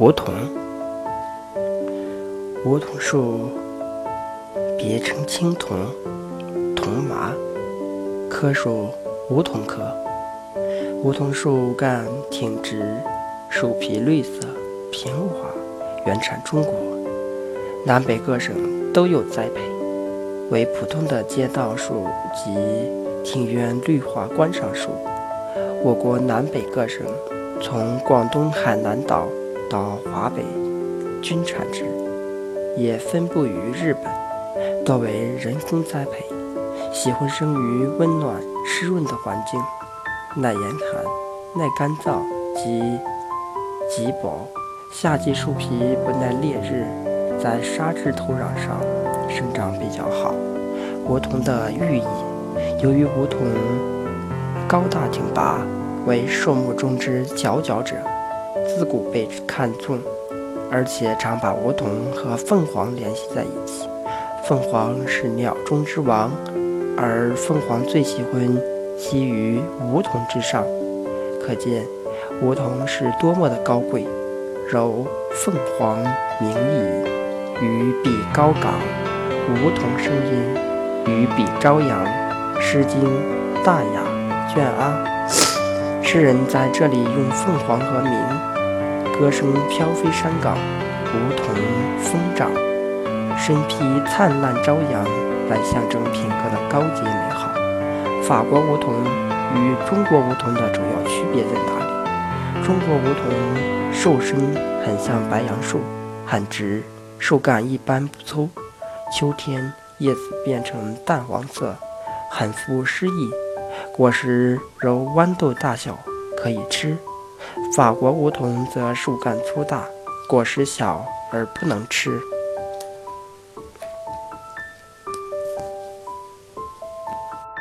梧桐，梧桐树别称青桐、桐麻，科属梧桐科。梧桐树干挺直，树皮绿色，平滑，原产中国，南北各省都有栽培，为普通的街道树及庭院绿化观赏树。我国南北各省，从广东海南岛。到华北均产之，也分布于日本，多为人工栽培，喜欢生于温暖湿润的环境，耐严寒、耐干燥及极薄。夏季树皮不耐烈日，在沙质土壤上生长比较好。梧桐的寓意，由于梧桐高大挺拔，为树木中之佼佼者。自古被看重，而且常把梧桐和凤凰联系在一起。凤凰是鸟中之王，而凤凰最喜欢栖于梧桐之上，可见梧桐是多么的高贵。柔凤凰鸣矣，于彼高岗；梧桐生音，于彼朝阳。《诗经·大雅·卷阿》，诗人在这里用凤凰和鸣。歌声飘飞山岗，梧桐疯长，身披灿烂朝阳，来象征品格的高洁美好。法国梧桐与中国梧桐的主要区别在哪里？中国梧桐树身很像白杨树，很直，树干一般不粗，秋天叶子变成淡黄色，很富诗意，果实如豌豆大小，可以吃。法国梧桐则树干粗大，果实小而不能吃。